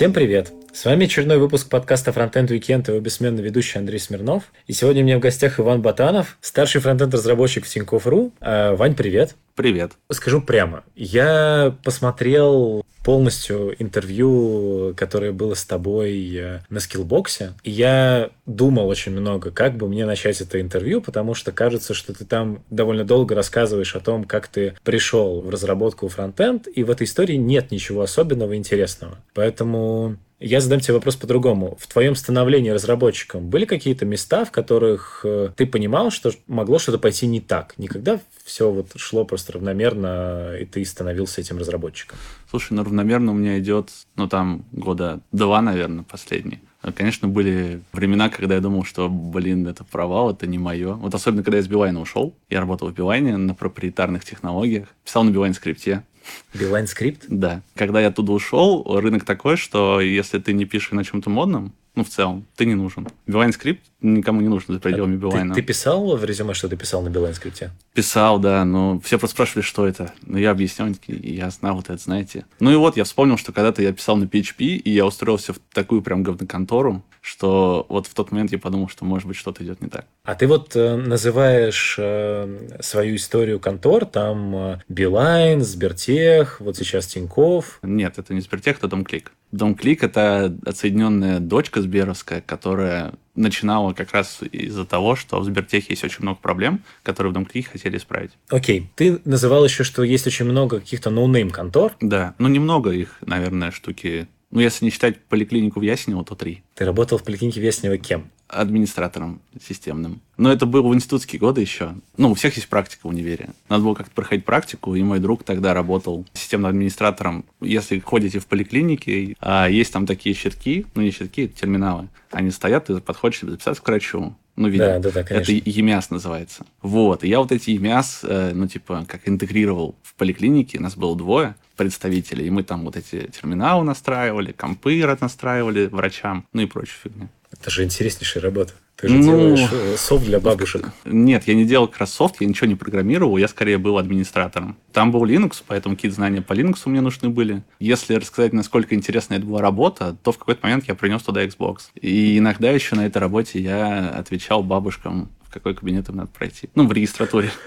Всем привет! С вами очередной выпуск подкаста Frontend Weekend и его бессменный ведущий Андрей Смирнов. И сегодня у меня в гостях Иван Батанов, старший фронтенд-разработчик в Тинькофф.ру. Э, Вань, привет! Привет. Скажу прямо, я посмотрел полностью интервью, которое было с тобой э, на скиллбоксе, и я думал очень много, как бы мне начать это интервью, потому что кажется, что ты там довольно долго рассказываешь о том, как ты пришел в разработку фронтенд, и в этой истории нет ничего особенного и интересного. Поэтому я задам тебе вопрос по-другому. В твоем становлении разработчиком были какие-то места, в которых э, ты понимал, что могло что-то пойти не так? Никогда все вот шло просто равномерно, и ты становился этим разработчиком? Слушай, ну равномерно у меня идет, ну там года два, наверное, последний. Конечно, были времена, когда я думал, что, блин, это провал, это не мое. Вот особенно, когда я с Билайна ушел. Я работал в Билайне на проприетарных технологиях. Писал на Билайн скрипте. Билайн скрипт? Да. Когда я оттуда ушел, рынок такой, что если ты не пишешь на чем-то модном, ну, в целом, ты не нужен. Билайн скрипт никому не нужен за пределами Билайна. Ты, ты писал в резюме, что ты писал на Билайн скрипте? Писал, да, но все просто спрашивали, что это. Ну, я объяснял, и я знал вот это, знаете. Ну и вот, я вспомнил, что когда-то я писал на PHP, и я устроился в такую прям говноконтору, что вот в тот момент я подумал, что, может быть, что-то идет не так. А ты вот э, называешь э, свою историю контор, там э, Билайн, Сбертех, вот сейчас Тиньков. Нет, это не Сбертех, это Домклик. Домклик – это отсоединенная дочка Сберовская, которая начинала как раз из-за того, что в Сбертехе есть очень много проблем, которые в Домклике хотели исправить. Окей. Ты называл еще, что есть очень много каких-то no-name контор. Да. Ну, немного их, наверное, штуки ну, если не считать поликлинику в Ясенево, то три. Ты работал в поликлинике в Ясенево кем? Администратором системным. Но это было в институтские годы еще. Ну, у всех есть практика в универе. Надо было как-то проходить практику, и мой друг тогда работал системным администратором. Если ходите в поликлинике, а есть там такие щитки, ну, не щитки, это терминалы. Они стоят, ты подходишь записаться к врачу. Ну, видимо, да, да, да, конечно. это ЕМИАС называется. Вот, и я вот эти ЕМИАС, э, ну, типа, как интегрировал в поликлинике, нас было двое представителей, и мы там вот эти терминалы настраивали, компы настраивали врачам, ну и прочую фигню. Это же интереснейшая работа. Ты же ну, делаешь э, софт для бабушек. Нет, я не делал как раз софт, я ничего не программировал, я скорее был администратором. Там был Linux, поэтому какие-то знания по Linux мне нужны были. Если рассказать, насколько интересная это была работа, то в какой-то момент я принес туда Xbox. И иногда еще на этой работе я отвечал бабушкам, в какой кабинет им надо пройти. Ну, в регистратуре.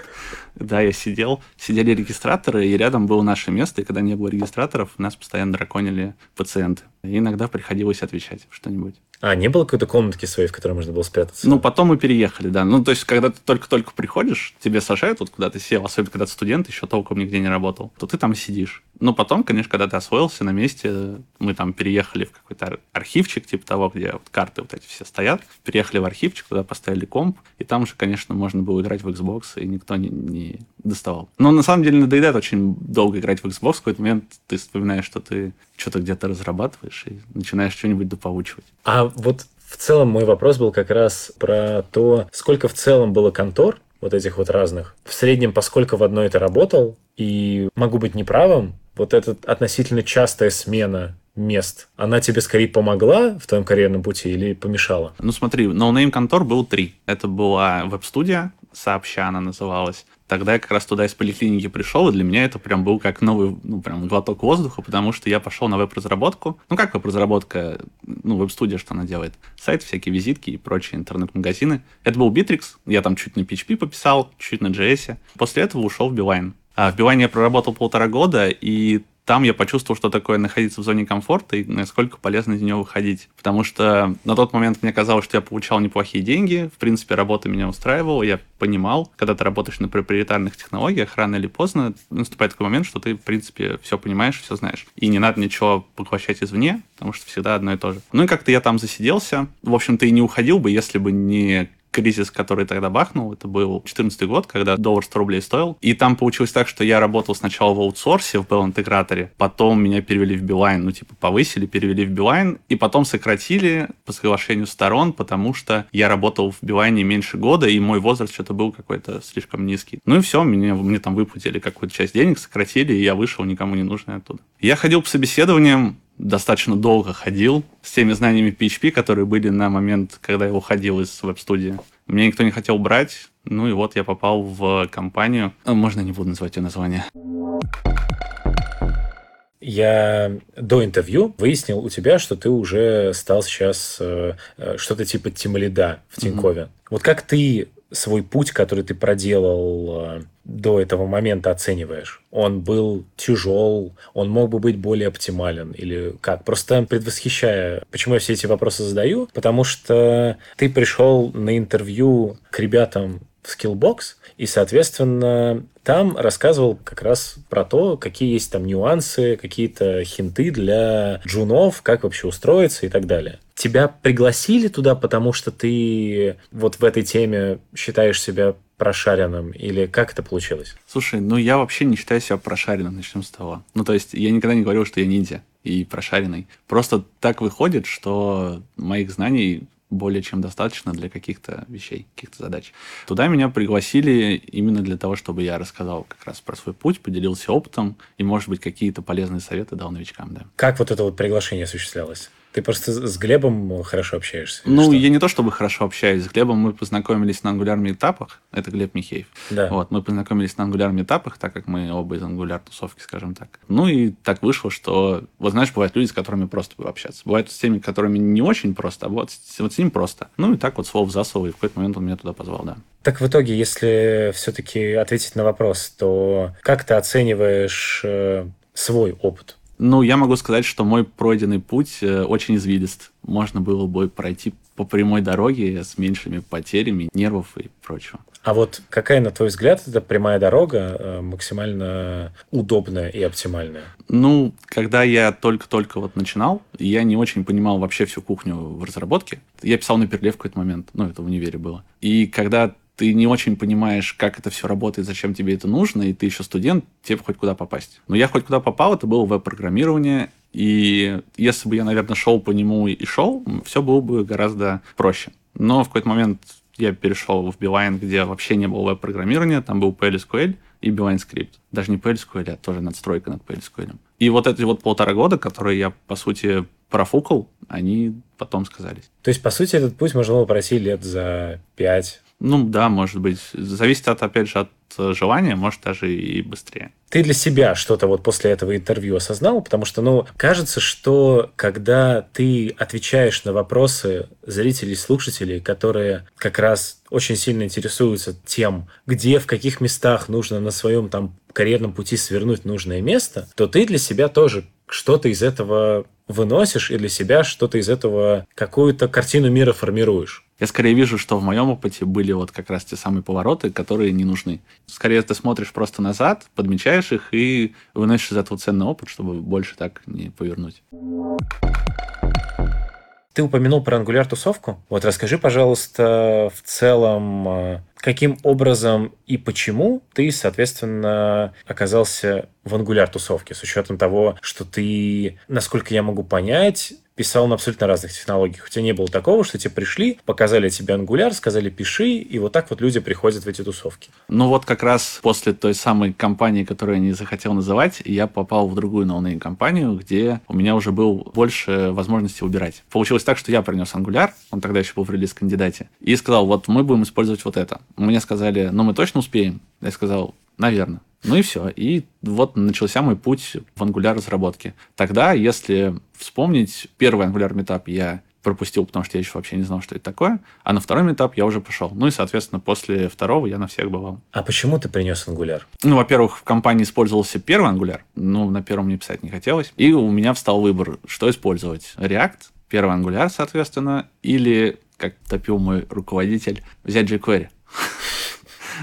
Да, я сидел, сидели регистраторы, и рядом было наше место, и когда не было регистраторов, нас постоянно драконили пациенты. И иногда приходилось отвечать что-нибудь. А, не было какой-то комнатки своей, в которой можно было спрятаться? Ну, потом мы переехали, да. Ну, то есть, когда ты только-только приходишь, тебе сажают, вот куда ты сел, особенно когда ты студент, еще толком нигде не работал, то ты там сидишь. Но потом, конечно, когда ты освоился на месте, мы там переехали в какой-то архивчик, типа того, где вот карты вот эти все стоят. Переехали в архивчик, туда поставили комп, и там же, конечно, можно было играть в Xbox, и никто не, не доставал. Но на самом деле надоедает очень долго играть в Xbox. В какой-то момент ты вспоминаешь, что ты что-то где-то разрабатываешь и начинаешь что-нибудь допоучивать. А вот в целом мой вопрос был как раз про то, сколько в целом было контор, вот этих вот разных. В среднем, поскольку в одной ты работал, и могу быть неправым, вот эта относительно частая смена мест, она тебе скорее помогла в твоем карьерном пути или помешала? Ну смотри, no-name контор был три. Это была веб-студия, сообща она называлась. Тогда я как раз туда из поликлиники пришел, и для меня это прям был как новый, ну, прям глоток воздуха, потому что я пошел на веб-разработку. Ну, как веб-разработка, ну, веб-студия, что она делает? Сайт, всякие визитки и прочие интернет-магазины. Это был Bitrix, я там чуть на PHP пописал, чуть на JS. После этого ушел в Beeline. А в Beeline я проработал полтора года, и там я почувствовал, что такое находиться в зоне комфорта и насколько полезно из нее выходить. Потому что на тот момент мне казалось, что я получал неплохие деньги, в принципе, работа меня устраивала, я понимал, когда ты работаешь на проприетарных технологиях, рано или поздно наступает такой момент, что ты, в принципе, все понимаешь, все знаешь. И не надо ничего поглощать извне, потому что всегда одно и то же. Ну и как-то я там засиделся. В общем-то, и не уходил бы, если бы не кризис, который тогда бахнул, это был 2014 год, когда доллар 100 рублей стоил. И там получилось так, что я работал сначала в аутсорсе, в Bell-интеграторе, потом меня перевели в Билайн, ну, типа, повысили, перевели в Билайн, и потом сократили по соглашению сторон, потому что я работал в Билайне меньше года, и мой возраст что-то был какой-то слишком низкий. Ну и все, мне, мне там выплатили какую-то часть денег, сократили, и я вышел никому не нужный оттуда. Я ходил по собеседованиям, достаточно долго ходил с теми знаниями PHP, которые были на момент, когда я уходил из веб-студии. Меня никто не хотел брать, ну и вот я попал в компанию. Можно не буду называть ее название. я до интервью выяснил у тебя, что ты уже стал сейчас э, э, что-то типа тимлида в Тинькове. Mm-hmm. Вот как ты свой путь, который ты проделал э, до этого момента, оцениваешь? Он был тяжел, он мог бы быть более оптимален или как? Просто предвосхищая, почему я все эти вопросы задаю, потому что ты пришел на интервью к ребятам в Skillbox, и, соответственно, там рассказывал как раз про то, какие есть там нюансы, какие-то хинты для джунов, как вообще устроиться и так далее. Тебя пригласили туда, потому что ты вот в этой теме считаешь себя прошаренным? Или как это получилось? Слушай, ну я вообще не считаю себя прошаренным, начнем с того. Ну, то есть я никогда не говорил, что я ниндзя и прошаренный. Просто так выходит, что моих знаний более чем достаточно для каких-то вещей, каких-то задач. Туда меня пригласили именно для того, чтобы я рассказал как раз про свой путь, поделился опытом и, может быть, какие-то полезные советы дал новичкам. Да. Как вот это вот приглашение осуществлялось? Ты просто с Глебом хорошо общаешься? Ну, я не то чтобы хорошо общаюсь. С Глебом мы познакомились на ангулярных этапах. Это Глеб Михеев. Да. Вот, мы познакомились на ангулярных этапах, так как мы оба из ангуляр тусовки, скажем так. Ну и так вышло, что, вот знаешь, бывают люди, с которыми просто общаться. Бывают с теми, которыми не очень просто, а вот, вот с ним просто. Ну и так вот слово в засову, и в какой-то момент он меня туда позвал, да. Так в итоге, если все-таки ответить на вопрос, то как ты оцениваешь э, свой опыт? Ну, я могу сказать, что мой пройденный путь э, очень извилист. Можно было бы пройти по прямой дороге с меньшими потерями нервов и прочего. А вот какая, на твой взгляд, эта прямая дорога э, максимально удобная и оптимальная? Ну, когда я только-только вот начинал, я не очень понимал вообще всю кухню в разработке. Я писал на перле в какой-то момент, ну, это в универе было. И когда ты не очень понимаешь, как это все работает, зачем тебе это нужно, и ты еще студент, тебе хоть куда попасть. Но я хоть куда попал, это было веб-программирование, и если бы я, наверное, шел по нему и шел, все было бы гораздо проще. Но в какой-то момент я перешел в Beeline, где вообще не было веб-программирования, там был PLSQL и Beeline скрипт. Даже не PLSQL, а тоже надстройка над PLSQL. И вот эти вот полтора года, которые я, по сути, профукал, они потом сказались. То есть, по сути, этот путь можно было пройти лет за пять ну да, может быть. Зависит от, опять же, от э, желания, может даже и быстрее. Ты для себя что-то вот после этого интервью осознал? Потому что, ну, кажется, что когда ты отвечаешь на вопросы зрителей, слушателей, которые как раз очень сильно интересуются тем, где, в каких местах нужно на своем там карьерном пути свернуть нужное место, то ты для себя тоже что-то из этого выносишь и для себя что-то из этого, какую-то картину мира формируешь. Я скорее вижу, что в моем опыте были вот как раз те самые повороты, которые не нужны. Скорее ты смотришь просто назад, подмечаешь их и выносишь из этого ценный опыт, чтобы больше так не повернуть. Ты упомянул про ангуляр тусовку. Вот расскажи, пожалуйста, в целом, э, каким образом и почему ты, соответственно, оказался в ангуляр тусовке, с учетом того, что ты, насколько я могу понять, писал на абсолютно разных технологиях. У тебя не было такого, что тебе пришли, показали тебе ангуляр, сказали пиши, и вот так вот люди приходят в эти тусовки. Ну вот как раз после той самой компании, которую я не захотел называть, я попал в другую no-name компанию, где у меня уже был больше возможности выбирать. Получилось так, что я принес Angular, он тогда еще был в релиз-кандидате, и сказал, вот мы будем использовать вот это. Мне сказали, ну мы точно успеем? Я сказал, наверное. Ну и все. И вот начался мой путь в Angular разработке. Тогда, если вспомнить, первый Angular митап я пропустил, потому что я еще вообще не знал, что это такое. А на второй митап я уже пошел. Ну и, соответственно, после второго я на всех бывал. А почему ты принес Angular? Ну, во-первых, в компании использовался первый Angular. Ну, на первом мне писать не хотелось. И у меня встал выбор, что использовать. React, первый Angular, соответственно, или, как топил мой руководитель, взять jQuery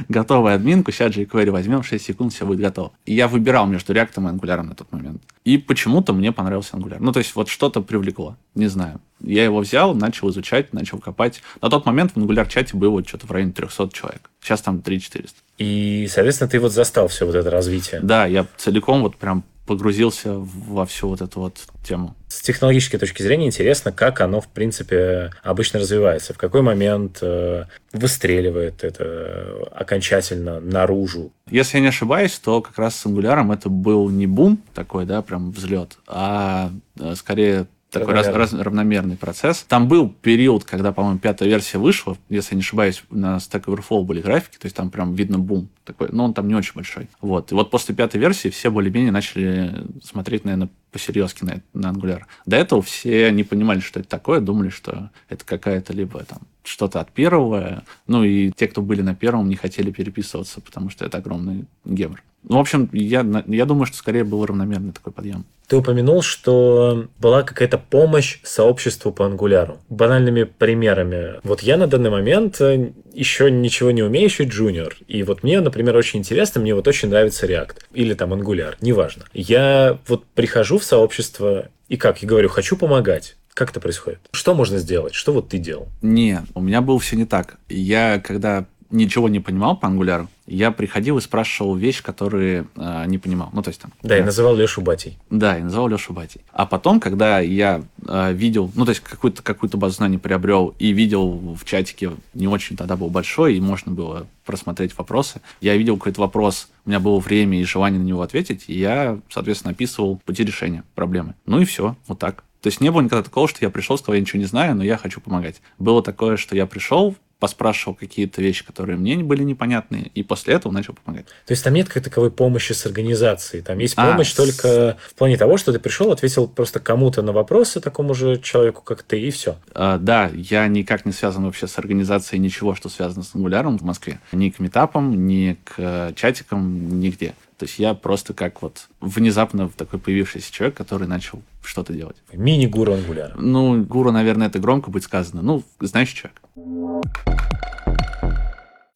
готовую админку, сейчас jQuery возьмем, 6 секунд, все будет готово. И я выбирал между React и Angular на тот момент. И почему-то мне понравился Angular. Ну, то есть вот что-то привлекло, не знаю. Я его взял, начал изучать, начал копать. На тот момент в Angular чате было что-то в районе 300 человек. Сейчас там 3-400. И, соответственно, ты вот застал все вот это развитие. Да, я целиком вот прям погрузился во всю вот эту вот тему. С технологической точки зрения интересно, как оно, в принципе, обычно развивается. В какой момент э, выстреливает это окончательно наружу? Если я не ошибаюсь, то как раз с Angular это был не бум такой, да, прям взлет, а э, скорее такой раз, раз, равномерный процесс. Там был период, когда, по-моему, пятая версия вышла, если я не ошибаюсь, на Stack Overflow были графики, то есть там прям видно бум такой, но он там не очень большой. Вот. И вот после пятой версии все более-менее начали смотреть, наверное, посерьезки на, на Angular. До этого все не понимали, что это такое, думали, что это какая-то либо там что-то от первого, ну и те, кто были на первом, не хотели переписываться, потому что это огромный гемор. Ну, в общем, я, я думаю, что скорее был равномерный такой подъем. Ты упомянул, что была какая-то помощь сообществу по ангуляру. Банальными примерами. Вот я на данный момент э, еще ничего не умеющий джуниор. И вот мне, например, очень интересно, мне вот очень нравится React. Или там Angular, неважно. Я вот прихожу в сообщество и как, я говорю, хочу помогать. Как это происходит? Что можно сделать? Что вот ты делал? Не, у меня было все не так. Я, когда ничего не понимал по ангуляру, я приходил и спрашивал вещь, которые э, не понимал. Ну, то есть там... Да, я называл Лешу Батей. Да, я называл Лешу Батей. А потом, когда я э, видел, ну, то есть какую-то какую базу знаний приобрел и видел в чатике, не очень тогда был большой, и можно было просмотреть вопросы, я видел какой-то вопрос, у меня было время и желание на него ответить, и я, соответственно, описывал пути решения проблемы. Ну и все, вот так. То есть не было никогда такого, что я пришел, сказал, я ничего не знаю, но я хочу помогать. Было такое, что я пришел, поспрашивал какие-то вещи, которые мне были непонятны, и после этого начал помогать. То есть там нет как таковой помощи с организацией, там есть а, помощь а, только с... в плане того, что ты пришел, ответил просто кому-то на вопросы, такому же человеку, как ты, и все. А, да, я никак не связан вообще с организацией ничего, что связано с ангуляром в Москве. Ни к метапам, ни к э, чатикам, нигде. То есть я просто как вот внезапно такой появившийся человек, который начал что-то делать. Мини-гуру ангуляра. Ну, гуру, наверное, это громко будет сказано. Ну, знаешь, человек.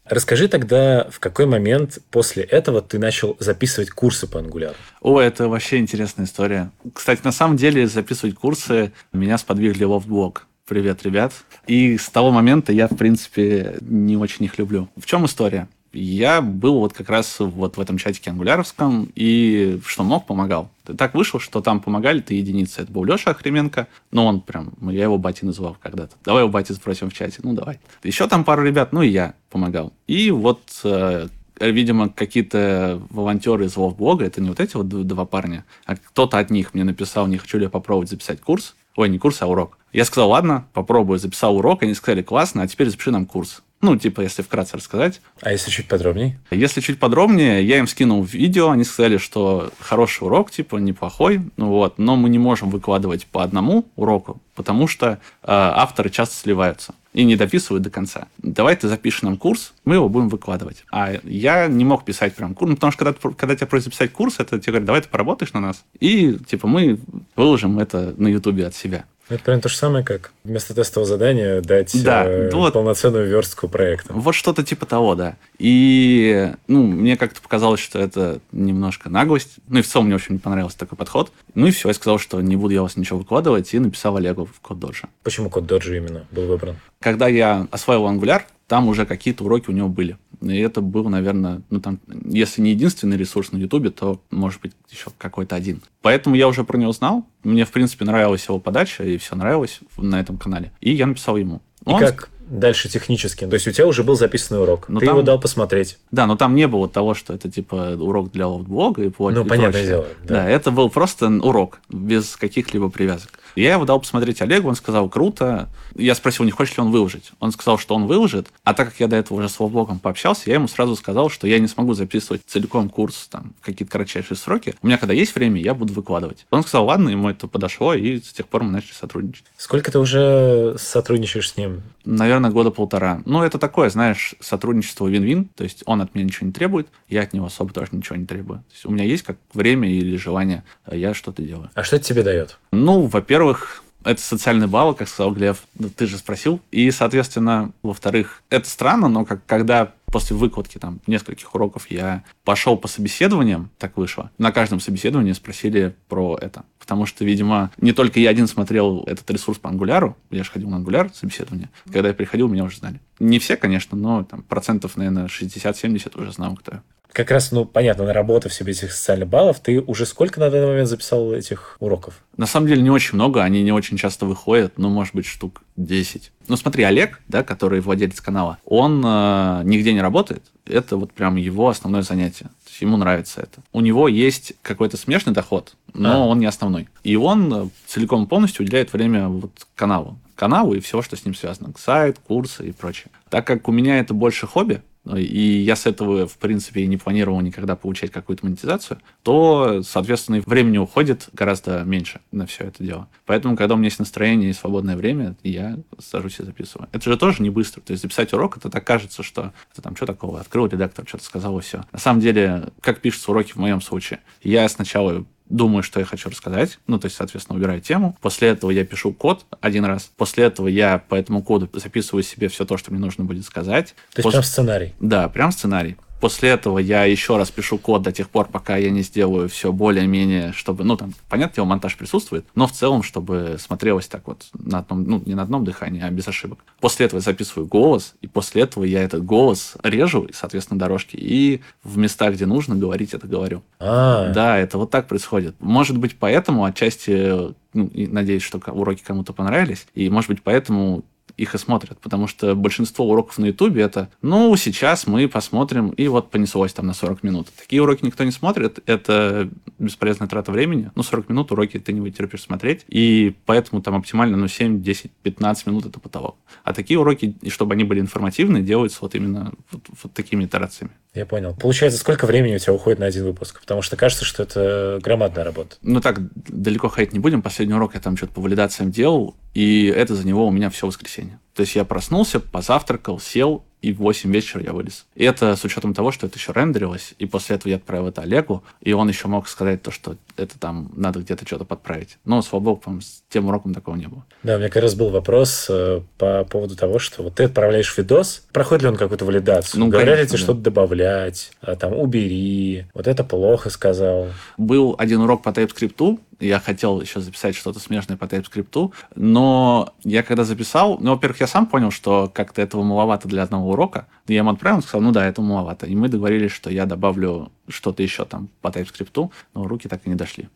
Расскажи тогда, в какой момент после этого ты начал записывать курсы по ангуляру? О, это вообще интересная история. Кстати, на самом деле записывать курсы меня сподвигли лофтблог. Привет, ребят. И с того момента я, в принципе, не очень их люблю. В чем история? Я был вот как раз вот в этом чатике ангуляровском, и что мог, помогал. Так вышло, что там помогали ты единицы. Это был Леша Охременко, ну, он прям, я его Бати называл когда-то. Давай его Бати спросим в чате, ну, давай. Еще там пару ребят, ну, и я помогал. И вот э, видимо, какие-то волонтеры из блога, это не вот эти вот два парня, а кто-то от них мне написал, не хочу ли я попробовать записать курс. Ой, не курс, а урок. Я сказал, ладно, попробую, записал урок. Они сказали, классно, а теперь запиши нам курс. Ну, типа, если вкратце рассказать. А если чуть подробнее? Если чуть подробнее, я им скинул видео, они сказали, что хороший урок, типа, неплохой, ну вот, но мы не можем выкладывать по одному уроку, потому что э, авторы часто сливаются и не дописывают до конца. Давай ты запишешь нам курс, мы его будем выкладывать. А я не мог писать прям курс, ну, потому что когда, когда тебя просят записать курс, это тебе говорят, давай ты поработаешь на нас, и, типа, мы выложим это на ютубе от себя. Это прям то же самое, как вместо тестового задания дать да, э, вот, полноценную верстку проекта. Вот что-то типа того, да. И ну, мне как-то показалось, что это немножко наглость. Ну и в целом мне очень не понравился такой подход. Ну и все, я сказал, что не буду я вас ничего выкладывать, и написал Олегу в код Доджа. Почему код Доджа именно был выбран? Когда я осваивал Angular, там уже какие-то уроки у него были. И это был, наверное, ну там, если не единственный ресурс на Ютубе, то, может быть, еще какой-то один. Поэтому я уже про него знал. Мне, в принципе, нравилась его подача, и все нравилось на этом канале. И я написал ему. И Он... как дальше технически? То есть у тебя уже был записанный урок, но ну, ты там... его дал посмотреть. Да, но там не было того, что это типа урок для лофтблога и, ну, и понятное прочее. дело. Да. да, это был просто урок без каких-либо привязок. Я его дал посмотреть Олегу, он сказал, круто. Я спросил, не хочет ли он выложить. Он сказал, что он выложит. А так как я до этого уже с блогом пообщался, я ему сразу сказал, что я не смогу записывать целиком курс там, какие-то кратчайшие сроки. У меня, когда есть время, я буду выкладывать. Он сказал, ладно, ему это подошло, и с тех пор мы начали сотрудничать. Сколько ты уже сотрудничаешь с ним? Наверное, года полтора. Ну, это такое, знаешь, сотрудничество вин-вин. То есть он от меня ничего не требует, я от него особо тоже ничего не требую. То есть у меня есть как время или желание, а я что-то делаю. А что это тебе дает? Ну, во-первых, это социальный балл, как сказал Глеб, ты же спросил. И, соответственно, во-вторых, это странно, но как, когда после выкладки там нескольких уроков я пошел по собеседованиям, так вышло. На каждом собеседовании спросили про это. Потому что, видимо, не только я один смотрел этот ресурс по ангуляру, я же ходил на ангуляр собеседование. Когда я приходил, меня уже знали. Не все, конечно, но там процентов, наверное, 60-70 уже знал, кто я. Как раз, ну, понятно, наработав себе этих социальных баллов, ты уже сколько на данный момент записал этих уроков? На самом деле не очень много, они не очень часто выходят, ну, может быть, штук 10. Ну, смотри, Олег, да, который владелец канала, он э, нигде не работает, это вот прям его основное занятие. То есть ему нравится это. У него есть какой-то смешный доход, но а. он не основной. И он э, целиком и полностью уделяет время вот каналу. Каналу и всего, что с ним связано. Сайт, курсы и прочее. Так как у меня это больше хобби, и я с этого, в принципе, не планировал никогда получать какую-то монетизацию, то, соответственно, времени уходит гораздо меньше на все это дело. Поэтому, когда у меня есть настроение и свободное время, я сажусь и записываю. Это же тоже не быстро. То есть записать урок, это так кажется, что это там что такого, открыл редактор, что-то сказал и все. На самом деле, как пишутся уроки в моем случае, я сначала думаю, что я хочу рассказать, ну, то есть, соответственно, убираю тему. После этого я пишу код один раз. После этого я по этому коду записываю себе все то, что мне нужно будет сказать. То есть После... прям сценарий? Да, прям сценарий. После этого я еще раз пишу код до тех пор, пока я не сделаю все более-менее, чтобы, ну, там, понятно, его монтаж присутствует, но в целом, чтобы смотрелось так вот на одном, ну, не на одном дыхании, а без ошибок. После этого я записываю голос, и после этого я этот голос режу, соответственно, дорожки, и в местах, где нужно говорить, это говорю. А-а-а. Да, это вот так происходит. Может быть, поэтому отчасти ну, надеюсь, что уроки кому-то понравились. И, может быть, поэтому их и смотрят, потому что большинство уроков на Ютубе это, ну, сейчас мы посмотрим, и вот понеслось там на 40 минут. Такие уроки никто не смотрит, это бесполезная трата времени. Ну, 40 минут уроки ты не вытерпишь смотреть, и поэтому там оптимально, ну, 7, 10, 15 минут это потолок. А такие уроки, и чтобы они были информативны, делаются вот именно вот, вот такими итерациями. Я понял. Получается, сколько времени у тебя уходит на один выпуск? Потому что кажется, что это громадная работа. Ну так, далеко ходить не будем. Последний урок я там что-то по валидациям делал, и это за него у меня все воскресенье день. То есть я проснулся, позавтракал, сел, и в 8 вечера я вылез. И это с учетом того, что это еще рендерилось, и после этого я отправил это Олегу, и он еще мог сказать то, что это там надо где-то что-то подправить. Но, слава богу, по с тем уроком такого не было. Да, у меня как раз был вопрос э, по поводу того, что вот ты отправляешь видос, проходит ли он какую-то валидацию? Ну, Говорят ли тебе да. что-то добавлять, а, там, убери, вот это плохо сказал. Был один урок по TypeScript, я хотел еще записать что-то смежное по TypeScript, но я когда записал, ну, во-первых, я сам понял, что как-то этого маловато для одного урока. Я ему отправил, он сказал, ну да, это маловато. И мы договорились, что я добавлю что-то еще там по TypeScript, но руки так и не дошли.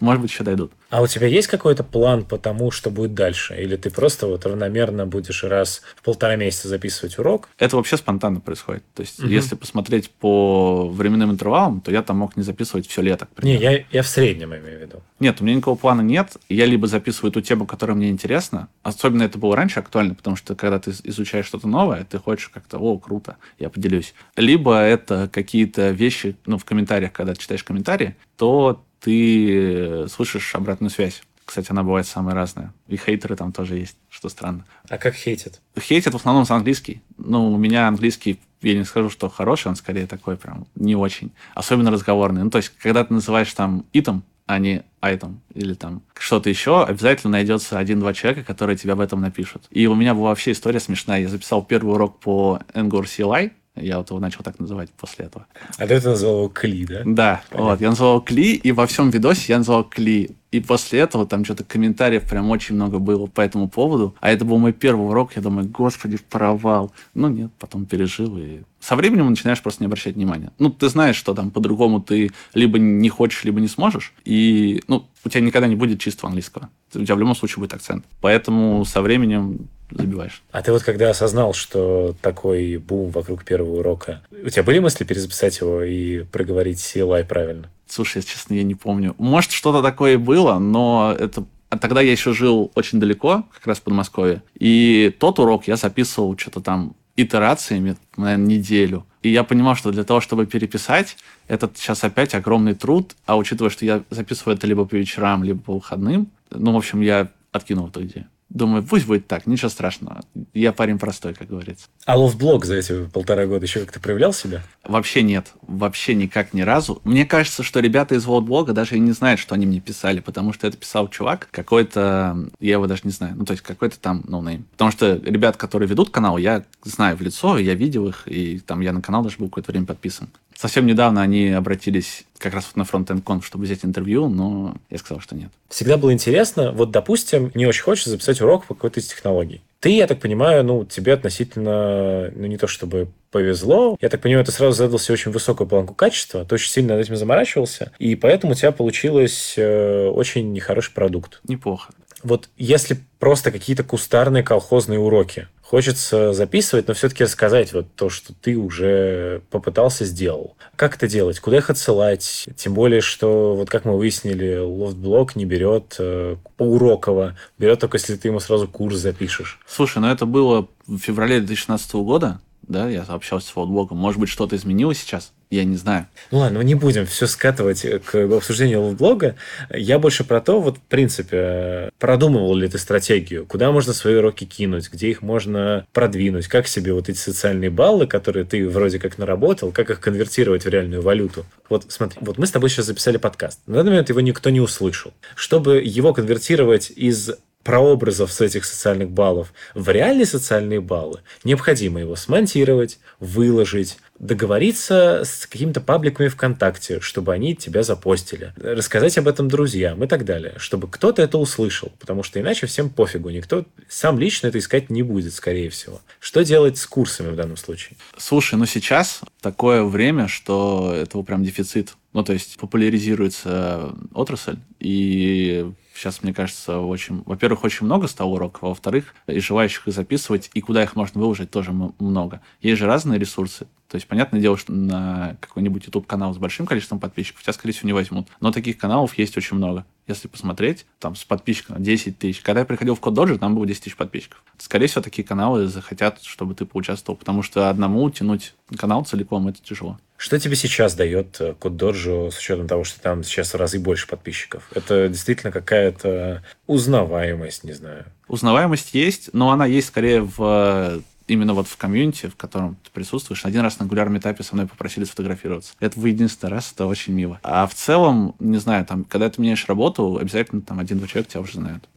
Может быть, еще дойдут. А у тебя есть какой-то план по тому, что будет дальше? Или ты просто вот равномерно будешь раз в полтора месяца записывать урок? Это вообще спонтанно происходит. То есть, угу. если посмотреть по временным интервалам, то я там мог не записывать все лето. Не, я, я в среднем имею в виду. Нет, у меня никакого плана нет. Я либо записываю ту тему, которая мне интересна. Особенно это было раньше актуально, потому что когда ты изучаешь что-то новое, ты хочешь как-то, о, круто, я поделюсь. Либо это какие-то вещи, ну, в комментариях, когда ты читаешь комментарии, то ты слышишь обратную связь. Кстати, она бывает самая разная. И хейтеры там тоже есть, что странно. А как хейтят? Хейтят в основном с английский. Ну, у меня английский, я не скажу, что хороший, он скорее такой прям не очень. Особенно разговорный. Ну, то есть, когда ты называешь там итом, а не айтом или там что-то еще, обязательно найдется один-два человека, которые тебе об этом напишут. И у меня была вообще история смешная. Я записал первый урок по Angular CLI, я вот его начал так называть после этого. А ты это называл его Кли, да? Да, Понятно. вот. Я называл Кли, и во всем видосе я называл Кли. И после этого там что-то комментариев прям очень много было по этому поводу. А это был мой первый урок. Я думаю, господи, провал. Ну нет, потом пережил. И со временем начинаешь просто не обращать внимания. Ну, ты знаешь, что там по-другому ты либо не хочешь, либо не сможешь. И, ну, у тебя никогда не будет чистого английского. У тебя в любом случае будет акцент. Поэтому со временем забиваешь. А ты вот когда осознал, что такой бум вокруг первого урока, у тебя были мысли перезаписать его и проговорить CLI правильно? Слушай, если честно, я не помню. Может, что-то такое было, но это а тогда я еще жил очень далеко, как раз в Подмосковье. И тот урок я записывал что-то там итерациями, наверное, неделю. И я понимал, что для того, чтобы переписать, это сейчас опять огромный труд. А учитывая, что я записываю это либо по вечерам, либо по выходным, ну, в общем, я откинул эту идею. Думаю, пусть будет так, ничего страшного. Я парень простой, как говорится. А лофтблог за эти полтора года еще как-то проявлял себя? Вообще нет. Вообще никак ни разу. Мне кажется, что ребята из лофтблога даже и не знают, что они мне писали, потому что это писал чувак какой-то, я его даже не знаю, ну, то есть какой-то там no-name. Но потому что ребят, которые ведут канал, я знаю в лицо, я видел их, и там я на канал даже был какое-то время подписан. Совсем недавно они обратились как раз вот на конф, чтобы взять интервью, но я сказал, что нет. Всегда было интересно, вот, допустим, не очень хочется записать урок по какой-то из технологий. Ты, я так понимаю, ну, тебе относительно, ну, не то чтобы повезло. Я так понимаю, ты сразу задал себе очень высокую планку качества, ты очень сильно над этим заморачивался, и поэтому у тебя получилось э, очень нехороший продукт. Неплохо. Вот если просто какие-то кустарные колхозные уроки, хочется записывать, но все-таки рассказать вот то, что ты уже попытался, сделал. Как это делать? Куда их отсылать? Тем более, что, вот как мы выяснили, лофтблог не берет э, уроков, берет только если ты ему сразу курс запишешь. Слушай, ну это было в феврале 2016 года, да, я общался с лофтблогом. Может быть, что-то изменилось сейчас? Я не знаю. Ну ладно, ну не будем все скатывать к обсуждению лофтблога. Я больше про то, вот в принципе, продумывал ли ты стратегию, куда можно свои уроки кинуть, где их можно продвинуть, как себе вот эти социальные баллы, которые ты вроде как наработал, как их конвертировать в реальную валюту. Вот смотри, вот мы с тобой сейчас записали подкаст. На данный момент его никто не услышал. Чтобы его конвертировать из прообразов с этих социальных баллов в реальные социальные баллы, необходимо его смонтировать, выложить, договориться с какими-то пабликами ВКонтакте, чтобы они тебя запостили, рассказать об этом друзьям и так далее, чтобы кто-то это услышал, потому что иначе всем пофигу, никто сам лично это искать не будет, скорее всего. Что делать с курсами в данном случае? Слушай, ну сейчас такое время, что этого прям дефицит. Ну, то есть популяризируется отрасль, и Сейчас, мне кажется, очень... Во-первых, очень много стало уроков, а во-вторых, и желающих их записывать, и куда их можно выложить, тоже много. Есть же разные ресурсы. То есть, понятное дело, что на какой-нибудь YouTube-канал с большим количеством подписчиков тебя, скорее всего, не возьмут. Но таких каналов есть очень много. Если посмотреть, там с подписчиками 10 тысяч. Когда я приходил в Код Доджи, там было 10 тысяч подписчиков. Скорее всего, такие каналы захотят, чтобы ты поучаствовал, потому что одному тянуть канал целиком это тяжело. Что тебе сейчас дает э, Код Доджо с учетом того, что там сейчас в разы больше подписчиков? Это действительно какая-то узнаваемость, не знаю. Узнаваемость есть, но она есть скорее в именно вот в комьюнити, в котором ты присутствуешь. Один раз на регулярном этапе со мной попросили сфотографироваться. Это в единственный раз, это очень мило. А в целом, не знаю, там, когда ты меняешь работу, обязательно там один-два человека тебя уже знают.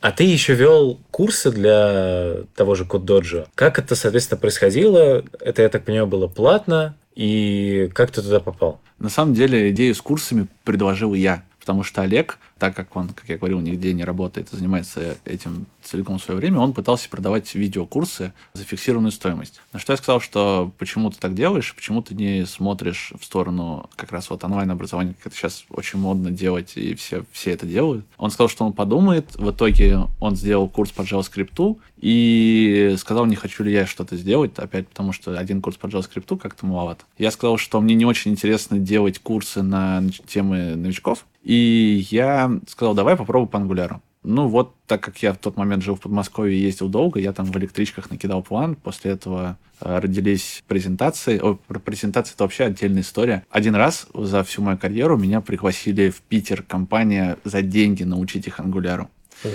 А ты еще вел курсы для того же Код Доджо. Как это, соответственно, происходило? Это, я так понимаю, было платно. И как ты туда попал? На самом деле, идею с курсами предложил я потому что Олег, так как он, как я говорил, нигде не работает и занимается этим целиком в свое время, он пытался продавать видеокурсы за фиксированную стоимость. На что я сказал, что почему ты так делаешь, почему ты не смотришь в сторону как раз вот онлайн-образования, как это сейчас очень модно делать, и все, все это делают. Он сказал, что он подумает, в итоге он сделал курс по JavaScript, и сказал, не хочу ли я что-то сделать, опять потому что один курс по JavaScript как-то маловато. Я сказал, что мне не очень интересно делать курсы на темы новичков, и я сказал, давай попробуй по ангуляру. Ну вот, так как я в тот момент жил в Подмосковье и ездил долго, я там в электричках накидал план. После этого э, родились презентации. О, про презентации это вообще отдельная история. Один раз за всю мою карьеру меня пригласили в Питер компания за деньги научить их ангуляру.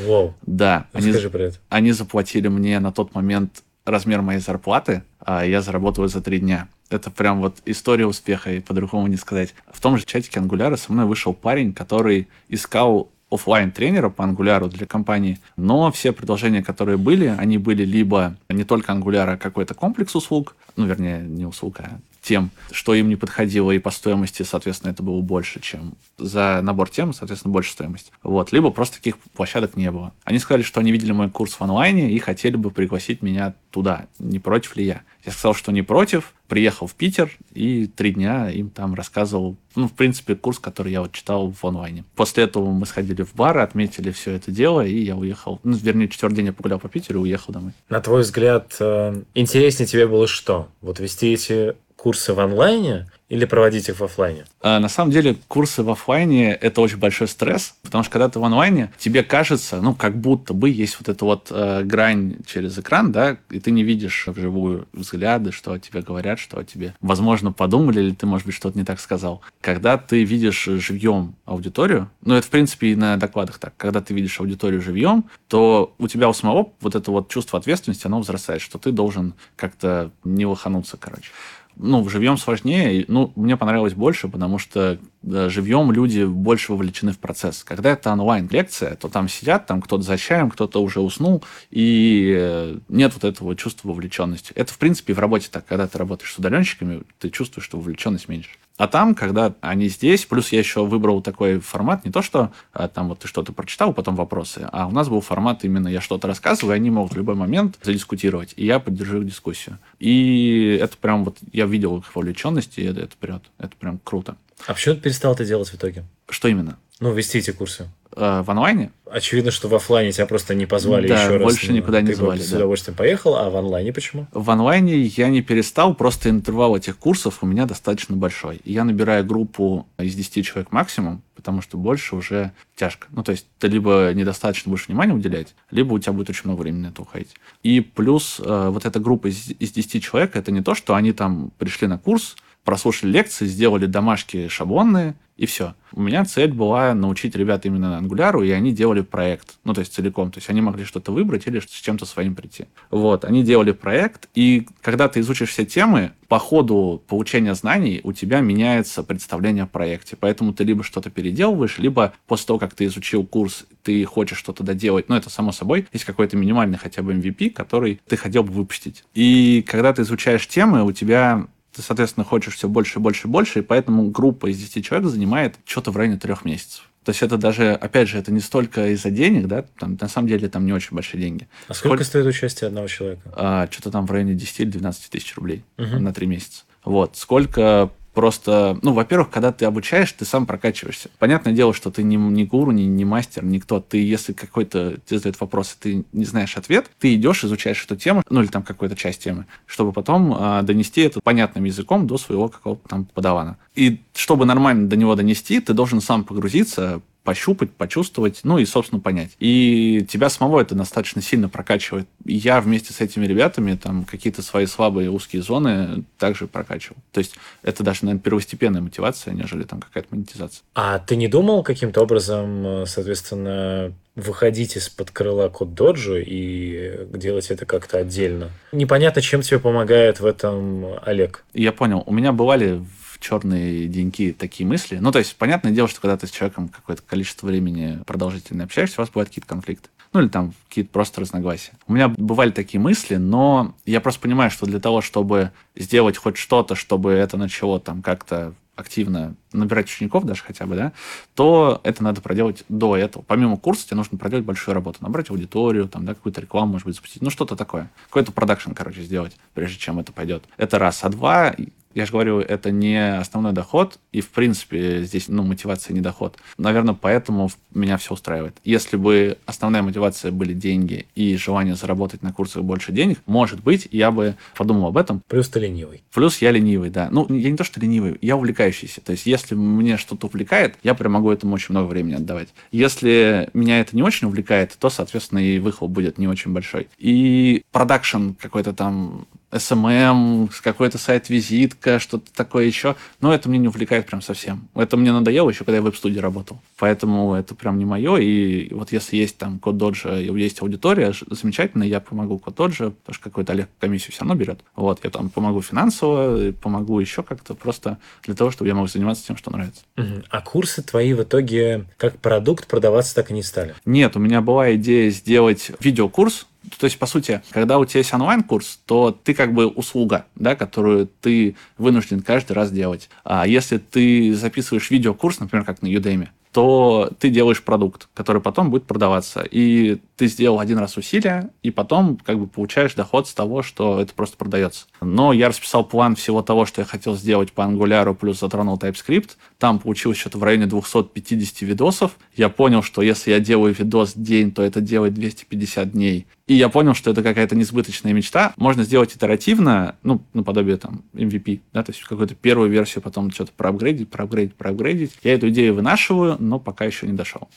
Вау. Да. Расскажи они, про это. Они заплатили мне на тот момент размер моей зарплаты, а я заработал за три дня. Это прям вот история успеха, и по-другому не сказать. В том же чатике Ангуляра со мной вышел парень, который искал офлайн тренера по ангуляру для компании, но все предложения, которые были, они были либо не только ангуляра, а какой-то комплекс услуг, ну, вернее, не услуг, а тем, что им не подходило, и по стоимости, соответственно, это было больше, чем за набор тем, соответственно, больше стоимость. Вот. Либо просто таких площадок не было. Они сказали, что они видели мой курс в онлайне и хотели бы пригласить меня туда. Не против ли я? Я сказал, что не против, приехал в Питер и три дня им там рассказывал, ну, в принципе, курс, который я вот читал в онлайне. После этого мы сходили в бар, отметили все это дело, и я уехал. Ну, вернее, четвертый день я погулял по Питеру и уехал домой. На твой взгляд, э, интереснее тебе было что? Вот вести эти курсы в онлайне или проводить их в офлайне? А, на самом деле, курсы в офлайне – это очень большой стресс, потому что когда ты в онлайне, тебе кажется, ну, как будто бы есть вот эта вот э, грань через экран, да, и ты не видишь вживую взгляды, что о тебе говорят, что о тебе, возможно, подумали, или ты, может быть, что-то не так сказал. Когда ты видишь живьем аудиторию, ну, это, в принципе, и на докладах так, когда ты видишь аудиторию живьем, то у тебя у самого вот это вот чувство ответственности, оно возрастает, что ты должен как-то не лохануться, короче ну, в живьем сложнее. Ну, мне понравилось больше, потому что живьем люди больше вовлечены в процесс. Когда это онлайн-лекция, то там сидят, там кто-то за чаем, кто-то уже уснул, и э, нет вот этого чувства вовлеченности. Это, в принципе, в работе так. Когда ты работаешь с удаленщиками, ты чувствуешь, что вовлеченность меньше. А там, когда они здесь, плюс я еще выбрал такой формат, не то, что а, там вот ты что-то прочитал, потом вопросы, а у нас был формат именно я что-то рассказываю, и они могут в любой момент задискутировать, и я поддержу их дискуссию. И это прям вот, я видел их вовлеченность, и это, это вперед. Это прям круто. А почему ты перестал это делать в итоге? Что именно? Ну, вести эти курсы. Э, в онлайне? Очевидно, что в офлайне тебя просто не позвали да, еще раз. больше никуда не ты звали. С да. удовольствием поехал, а в онлайне почему? В онлайне я не перестал, просто интервал этих курсов у меня достаточно большой. И я набираю группу из 10 человек максимум, потому что больше уже тяжко. Ну, то есть ты либо недостаточно будешь внимания уделять, либо у тебя будет очень много времени на это уходить. И плюс э, вот эта группа из, из 10 человек, это не то, что они там пришли на курс, прослушали лекции, сделали домашки шаблонные, и все. У меня цель была научить ребят именно ангуляру, и они делали проект. Ну, то есть целиком. То есть они могли что-то выбрать или с чем-то своим прийти. Вот. Они делали проект, и когда ты изучишь все темы, по ходу получения знаний у тебя меняется представление о проекте. Поэтому ты либо что-то переделываешь, либо после того, как ты изучил курс, ты хочешь что-то доделать. Ну, это само собой. Есть какой-то минимальный хотя бы MVP, который ты хотел бы выпустить. И когда ты изучаешь темы, у тебя ты, соответственно, хочешь все больше и больше и больше, и поэтому группа из 10 человек занимает что-то в районе трех месяцев. То есть это даже, опять же, это не столько из-за денег, да, там, на самом деле там не очень большие деньги. А сколько, сколько стоит участие одного человека? А, что-то там в районе 10 или 12 тысяч рублей угу. на три месяца. Вот. Сколько Просто, ну, во-первых, когда ты обучаешь, ты сам прокачиваешься. Понятное дело, что ты не, не гуру, не, не мастер, никто. Ты, если какой-то тебе задает вопрос, и ты не знаешь ответ, ты идешь, изучаешь эту тему, ну, или там какую-то часть темы, чтобы потом э, донести это понятным языком до своего какого-то там подавана. И чтобы нормально до него донести, ты должен сам погрузиться, пощупать, почувствовать, ну и, собственно, понять. И тебя самого это достаточно сильно прокачивает. И я вместе с этими ребятами там какие-то свои слабые узкие зоны также прокачивал. То есть это даже, наверное, первостепенная мотивация, нежели там какая-то монетизация. А ты не думал каким-то образом, соответственно, выходить из-под крыла код доджи и делать это как-то отдельно? Непонятно, чем тебе помогает в этом Олег. Я понял. У меня бывали черные деньки такие мысли. Ну, то есть, понятное дело, что когда ты с человеком какое-то количество времени продолжительно общаешься, у вас бывают какие-то конфликты. Ну, или там какие-то просто разногласия. У меня бывали такие мысли, но я просто понимаю, что для того, чтобы сделать хоть что-то, чтобы это начало там как-то активно набирать учеников даже хотя бы, да, то это надо проделать до этого. Помимо курса тебе нужно проделать большую работу, набрать аудиторию, там, да, какую-то рекламу, может быть, запустить, ну, что-то такое. Какой-то продакшн, короче, сделать, прежде чем это пойдет. Это раз. А два, я же говорю, это не основной доход, и, в принципе, здесь, ну, мотивация не доход. Наверное, поэтому меня все устраивает. Если бы основная мотивация были деньги и желание заработать на курсах больше денег, может быть, я бы подумал об этом. Плюс ты ленивый. Плюс я ленивый, да. Ну, я не то, что ленивый, я увлекающийся. То есть, если мне что-то увлекает, я прям могу этому очень много времени отдавать. Если меня это не очень увлекает, то, соответственно, и выхлоп будет не очень большой. И продакшн какой-то там SMM, какой-то сайт-визитка, что-то такое еще. Но это мне не увлекает прям совсем. Это мне надоело еще, когда я в веб-студии работал. Поэтому это прям не мое. И вот если есть там код доджа, есть аудитория, замечательно, я помогу код доджа, потому что какой-то Олег комиссию все равно берет. Вот, я там помогу финансово, помогу еще как-то, просто для того, чтобы я мог заниматься тем, что нравится. Угу. А курсы твои в итоге как продукт продаваться так и не стали? Нет, у меня была идея сделать видеокурс, то есть, по сути, когда у тебя есть онлайн-курс, то ты как бы услуга, да, которую ты вынужден каждый раз делать. А если ты записываешь видеокурс, например, как на Udemy, то ты делаешь продукт, который потом будет продаваться. И ты сделал один раз усилия, и потом как бы получаешь доход с того, что это просто продается. Но я расписал план всего того, что я хотел сделать по Angular, плюс затронул TypeScript. Там получилось что-то в районе 250 видосов. Я понял, что если я делаю видос день, то это делает 250 дней. И я понял, что это какая-то несбыточная мечта. Можно сделать итеративно, ну, наподобие там MVP, да, то есть какую-то первую версию, потом что-то проапгрейдить, проапгрейдить, проапгрейдить. Я эту идею вынашиваю, но пока еще не дошел.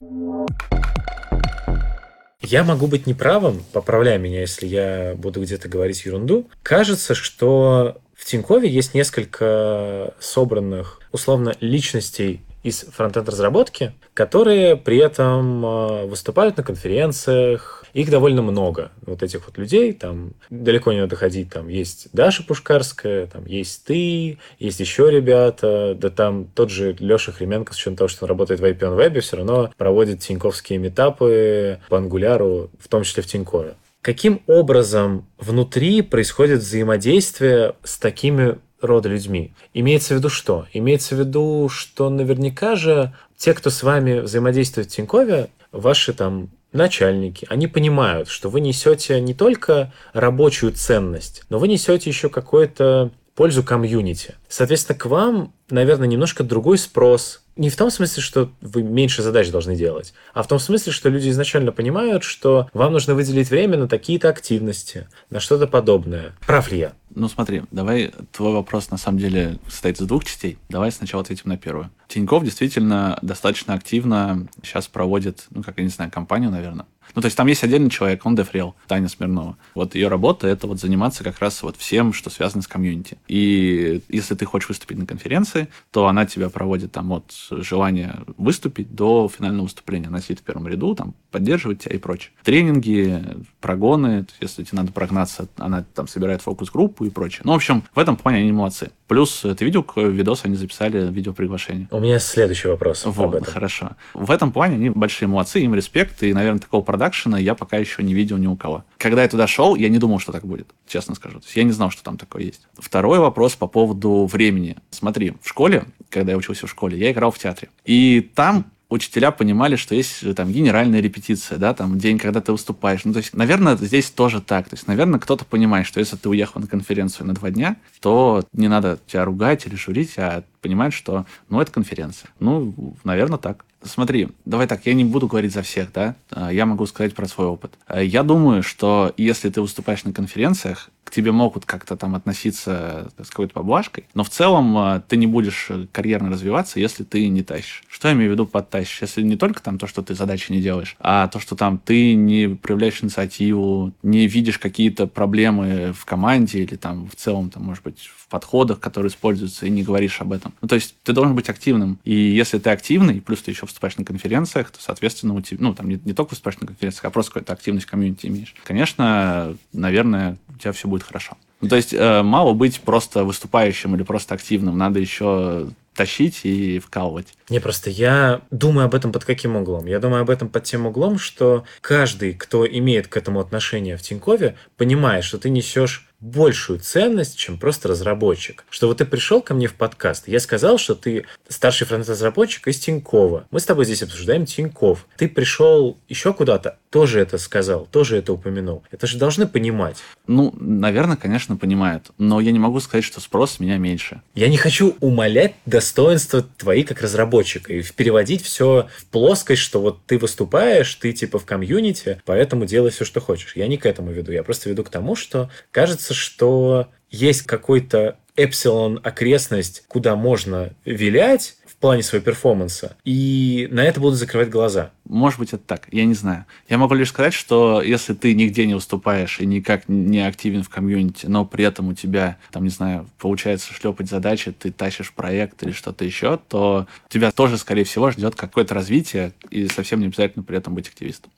Я могу быть неправым, поправляй меня, если я буду где-то говорить ерунду. Кажется, что в Тинькове есть несколько собранных, условно, личностей из фронтенд-разработки, которые при этом э, выступают на конференциях. Их довольно много, вот этих вот людей. Там далеко не надо ходить. Там есть Даша Пушкарская, там есть ты, есть еще ребята. Да там тот же Леша Хременко, с учетом того, что он работает в IPN Web, все равно проводит тиньковские метапы по ангуляру, в том числе в Тинькове. Каким образом внутри происходит взаимодействие с такими рода людьми. Имеется в виду что? Имеется в виду, что наверняка же те, кто с вами взаимодействует в Тинькове, ваши там начальники, они понимают, что вы несете не только рабочую ценность, но вы несете еще какую-то пользу комьюнити. Соответственно, к вам, наверное, немножко другой спрос, не в том смысле, что вы меньше задач должны делать, а в том смысле, что люди изначально понимают, что вам нужно выделить время на такие-то активности, на что-то подобное. Прав ли я? Ну смотри, давай твой вопрос на самом деле состоит из двух частей. Давай сначала ответим на первую. Тиньков действительно достаточно активно сейчас проводит, ну как я не знаю, компанию, наверное, ну, то есть там есть отдельный человек, он дефрел, Таня Смирнова. Вот ее работа — это вот заниматься как раз вот всем, что связано с комьюнити. И если ты хочешь выступить на конференции, то она тебя проводит там от желания выступить до финального выступления. Она сидит в первом ряду, там, поддерживает тебя и прочее. Тренинги, прогоны, если тебе надо прогнаться, она там собирает фокус-группу и прочее. Ну, в общем, в этом плане они молодцы. Плюс ты видел, видос они записали, видео приглашение. У меня следующий вопрос вот, об этом. Хорошо. В этом плане они большие молодцы, им респект, и, наверное, такого продакшена я пока еще не видел ни у кого. Когда я туда шел, я не думал, что так будет, честно скажу. То есть я не знал, что там такое есть. Второй вопрос по поводу времени. Смотри, в школе, когда я учился в школе, я играл в театре. И там учителя понимали, что есть э, там генеральная репетиция, да, там день, когда ты выступаешь. Ну, то есть, наверное, здесь тоже так. То есть, наверное, кто-то понимает, что если ты уехал на конференцию на два дня, то не надо тебя ругать или журить, а понимает, что, ну, это конференция. Ну, наверное, так. Смотри, давай так, я не буду говорить за всех, да, а, я могу сказать про свой опыт. А, я думаю, что если ты выступаешь на конференциях, к тебе могут как-то там относиться с какой-то поблажкой, но в целом а, ты не будешь э, карьерно развиваться, если ты не тащишь. Что я имею в виду под тащишь? Если не только там то, что ты задачи не делаешь, а то, что там ты не проявляешь инициативу, не видишь какие-то проблемы в команде или там в целом, там, может быть, в подходах, которые используются, и не говоришь об этом. Ну, то есть ты должен быть активным. И если ты активный, плюс ты еще выступаешь на конференциях, то, соответственно, у тебя, ну, там не, не только выступаешь на конференциях, а просто какую-то активность в комьюнити имеешь. Конечно, наверное, у тебя все будет хорошо. Ну, то есть э, мало быть просто выступающим или просто активным, надо еще тащить и вкалывать. Не, просто я думаю об этом под каким углом? Я думаю об этом под тем углом, что каждый, кто имеет к этому отношение в Тинькове, понимает, что ты несешь большую ценность, чем просто разработчик. Что вот ты пришел ко мне в подкаст, я сказал, что ты старший фронтенд-разработчик из Тинькова. Мы с тобой здесь обсуждаем Тиньков. Ты пришел еще куда-то, тоже это сказал, тоже это упомянул. Это же должны понимать. Ну, наверное, конечно, понимают. Но я не могу сказать, что спрос меня меньше. Я не хочу умалять достоинства твои как разработчика и переводить все в плоскость, что вот ты выступаешь, ты типа в комьюнити, поэтому делай все, что хочешь. Я не к этому веду. Я просто веду к тому, что кажется, что есть какой-то эпсилон окрестность, куда можно вилять в плане своего перформанса, и на это будут закрывать глаза. Может быть, это так, я не знаю. Я могу лишь сказать, что если ты нигде не выступаешь и никак не активен в комьюнити, но при этом у тебя, там, не знаю, получается шлепать задачи, ты тащишь проект или что-то еще, то тебя тоже, скорее всего, ждет какое-то развитие, и совсем не обязательно при этом быть активистом.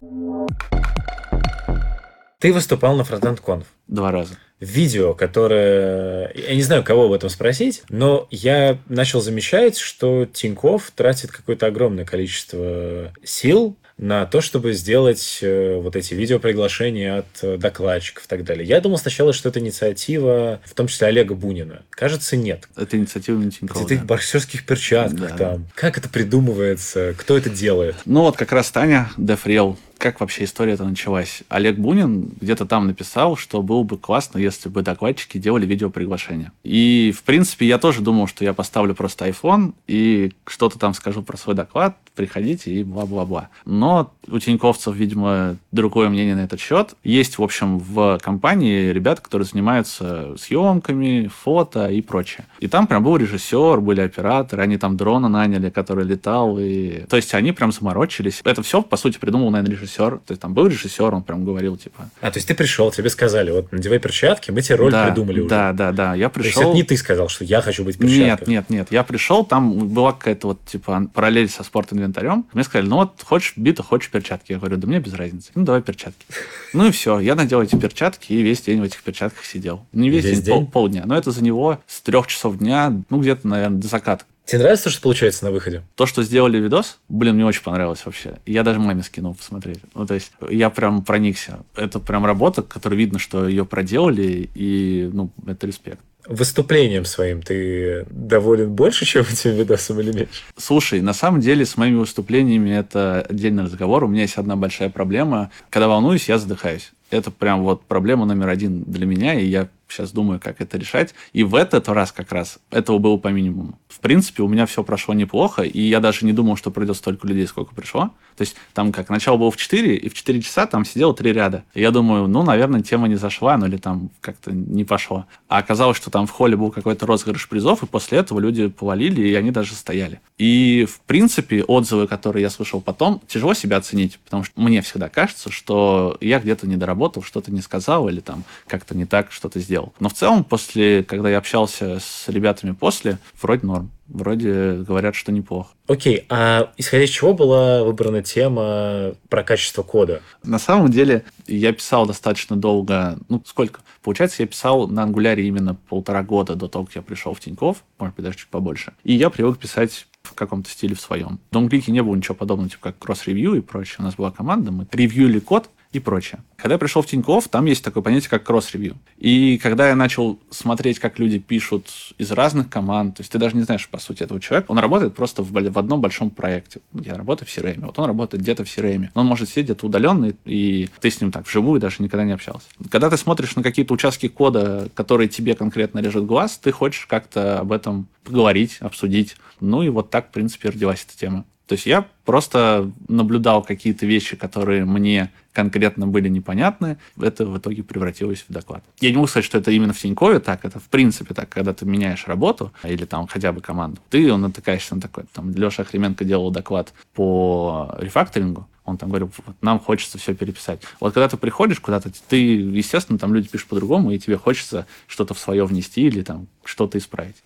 Ты выступал на Frontend Conf. Два раза видео, которое... Я не знаю, кого об этом спросить, но я начал замечать, что Тиньков тратит какое-то огромное количество сил на то, чтобы сделать э, вот эти видеоприглашения от э, докладчиков и так далее. Я думал сначала, что это инициатива, в том числе Олега Бунина. Кажется, нет. Это инициатива не Тинькова. Это да. в боксерских перчатках да. там. Как это придумывается? Кто это делает? Ну вот как раз Таня Дефрел как вообще история это началась? Олег Бунин где-то там написал, что было бы классно, если бы докладчики делали видеоприглашение. И, в принципе, я тоже думал, что я поставлю просто iPhone и что-то там скажу про свой доклад, приходите и бла-бла-бла. Но у тиньковцев, видимо, другое мнение на этот счет. Есть, в общем, в компании ребята, которые занимаются съемками, фото и прочее. И там прям был режиссер, были операторы, они там дрона наняли, который летал. И... То есть они прям заморочились. Это все, по сути, придумал, наверное, режиссер режиссер, то есть там был режиссер, он прям говорил, типа... А, то есть ты пришел, тебе сказали, вот, надевай перчатки, мы тебе роль да, придумали уже. Да, да, да, я пришел... То есть это не ты сказал, что я хочу быть в перчатках? Нет, нет, нет, я пришел, там была какая-то вот, типа, параллель со спорт-инвентарем. Мне сказали, ну вот, хочешь бита, хочешь перчатки. Я говорю, да мне без разницы. Ну, давай перчатки. Ну и все, я надел эти перчатки и весь день в этих перчатках сидел. Не весь, весь день, день? Пол, полдня, но это за него с трех часов дня, ну, где-то, наверное, до заката. Тебе нравится то, что получается на выходе? То, что сделали видос, блин, мне очень понравилось вообще. Я даже маме скинул посмотреть. Ну, то есть, я прям проникся. Это прям работа, которая видно, что ее проделали, и, ну, это респект выступлением своим ты доволен больше, чем этим видосом или меньше? Слушай, на самом деле с моими выступлениями это отдельный разговор. У меня есть одна большая проблема. Когда волнуюсь, я задыхаюсь. Это прям вот проблема номер один для меня, и я сейчас думаю, как это решать. И в этот раз как раз этого было по минимуму. В принципе, у меня все прошло неплохо, и я даже не думал, что придет столько людей, сколько пришло. То есть там как, начало было в 4, и в 4 часа там сидело 3 ряда. И я думаю, ну, наверное, тема не зашла, ну или там как-то не пошло. А оказалось, что там в холле был какой-то розыгрыш призов, и после этого люди повалили, и они даже стояли. И, в принципе, отзывы, которые я слышал потом, тяжело себя оценить, потому что мне всегда кажется, что я где-то не доработал, что-то не сказал, или там как-то не так что-то сделал. Но в целом, после, когда я общался с ребятами после, вроде норм. Вроде говорят, что неплохо. Окей, а исходя из чего была выбрана тема про качество кода? На самом деле, я писал достаточно долго, ну, сколько? Получается, я писал на ангуляре именно полтора года до того, как я пришел в Тиньков, может быть, даже чуть побольше. И я привык писать в каком-то стиле в своем. В Домклике не было ничего подобного, типа как кросс-ревью и прочее. У нас была команда, мы ревьюли код, и прочее. Когда я пришел в Тинькофф, там есть такое понятие, как кросс-ревью. И когда я начал смотреть, как люди пишут из разных команд, то есть ты даже не знаешь, по сути, этого человека, он работает просто в, в одном большом проекте. Я работаю в CRM, вот он работает где-то в CRM. Он может сидеть где-то удаленно, и ты с ним так вживую даже никогда не общался. Когда ты смотришь на какие-то участки кода, которые тебе конкретно режет глаз, ты хочешь как-то об этом поговорить, обсудить. Ну и вот так, в принципе, родилась эта тема. То есть я просто наблюдал какие-то вещи, которые мне конкретно были непонятны. Это в итоге превратилось в доклад. Я не могу сказать, что это именно в Тинькове так. Это в принципе так, когда ты меняешь работу или там хотя бы команду. Ты натыкаешься на такой. Там Леша Охременко делал доклад по рефакторингу. Он там говорил, вот, нам хочется все переписать. Вот когда ты приходишь куда-то, ты, естественно, там люди пишут по-другому, и тебе хочется что-то в свое внести или там что-то исправить.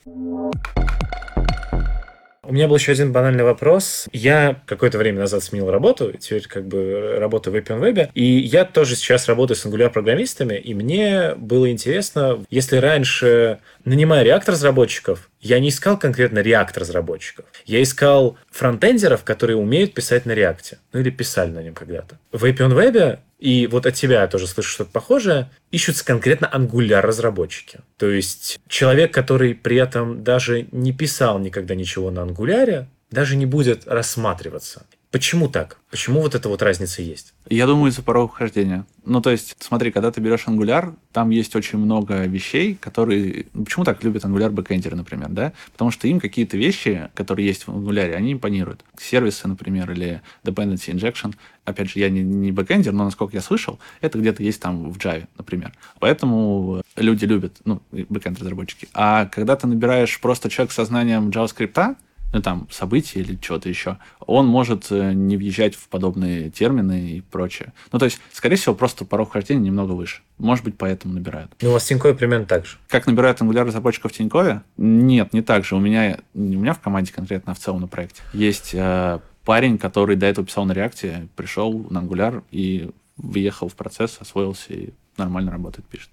У меня был еще один банальный вопрос. Я какое-то время назад сменил работу, теперь как бы работаю в Web и я тоже сейчас работаю с Angular программистами, и мне было интересно, если раньше, нанимая реактор-разработчиков, я не искал конкретно реактор-разработчиков. Я искал фронтендеров, которые умеют писать на реакте. Ну или писали на нем когда-то. В Web и вот от тебя я тоже слышу что-то похожее, ищутся конкретно Angular-разработчики. То есть человек, который при этом даже не писал никогда ничего на Angular, даже не будет рассматриваться. Почему так? Почему вот эта вот разница есть? Я думаю, из-за порога вхождения. Ну, то есть, смотри, когда ты берешь Angular, там есть очень много вещей, которые... Ну, почему так любят Angular бэкэндеры, например, да? Потому что им какие-то вещи, которые есть в Angular, они импонируют. Сервисы, например, или dependency injection. Опять же, я не, не бэкэндер, но, насколько я слышал, это где-то есть там в Java, например. Поэтому люди любят, ну, бэкэнд-разработчики. А когда ты набираешь просто человек со знанием JavaScript, ну, там, события или что-то еще, он может э, не въезжать в подобные термины и прочее. Ну, то есть, скорее всего, просто порог хождения немного выше. Может быть, поэтому набирают. Ну, у вас в Тинькове примерно так же. Как набирают Angular разработчиков в Тинькове? Нет, не так же. У меня, не у меня в команде конкретно, а в целом на проекте. Есть э, парень, который до этого писал на реакте, пришел на Angular и въехал в процесс, освоился и нормально работает, пишет.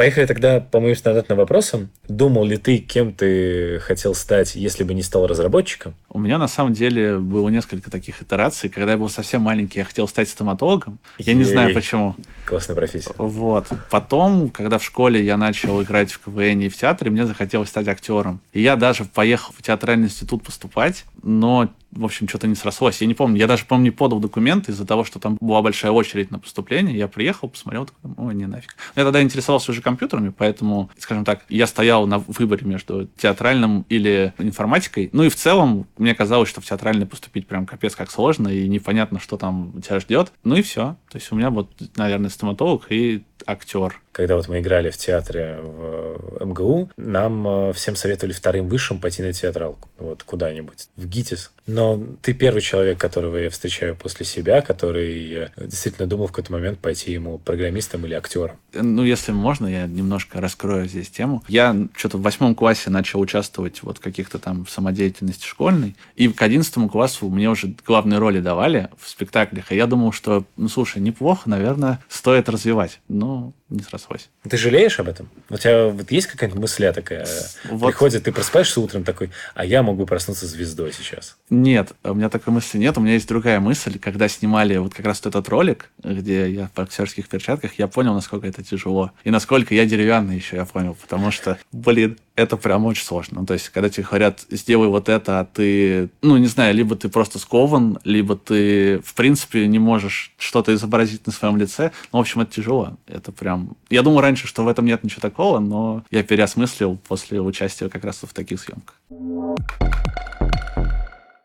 Поехали тогда по моим стандартным вопросам. Думал ли ты, кем ты хотел стать, если бы не стал разработчиком? У меня на самом деле было несколько таких итераций. Когда я был совсем маленький, я хотел стать стоматологом. Я не знаю почему. Классная профессия. Вот. Потом, когда в школе я начал играть в КВН и в театре, мне захотелось стать актером. И я даже поехал в театральный институт поступать, но в общем, что-то не срослось. Я не помню. Я даже, помню, не подал документы из-за того, что там была большая очередь на поступление. Я приехал, посмотрел, такой, ой, не нафиг. Я тогда интересовался уже компьютерами, поэтому, скажем так, я стоял на выборе между театральным или информатикой. Ну и в целом, мне казалось, что в театральный поступить прям капец как сложно, и непонятно, что там тебя ждет. Ну и все. То есть у меня вот, наверное, стоматолог и актер. Когда вот мы играли в театре в МГУ, нам э, всем советовали вторым высшим пойти на театралку. Вот куда-нибудь. В ГИТИС. Но ты первый человек, которого я встречаю после себя, который э, действительно думал в какой-то момент пойти ему программистом или актером. Ну, если можно, я немножко раскрою здесь тему. Я что-то в восьмом классе начал участвовать вот в каких-то там самодеятельности школьной, и к одиннадцатому классу мне уже главные роли давали в спектаклях, и я думал, что, ну, слушай, неплохо, наверное, стоит развивать. Но не срослось. Ты жалеешь об этом? У тебя вот есть какая-нибудь мысля такая? Вот. Приходит, ты просыпаешься утром такой, а я могу проснуться звездой сейчас. Нет, у меня такой мысли нет. У меня есть другая мысль. Когда снимали вот как раз этот ролик, где я в боксерских перчатках, я понял, насколько это тяжело. И насколько я деревянный еще, я понял. Потому что, блин, это прям очень сложно. Ну, то есть, когда тебе говорят, сделай вот это, а ты, ну, не знаю, либо ты просто скован, либо ты, в принципе, не можешь что-то изобразить на своем лице. Ну, в общем, это тяжело. Это прям... Я думал раньше, что в этом нет ничего такого, но я переосмыслил после участия как раз в таких съемках.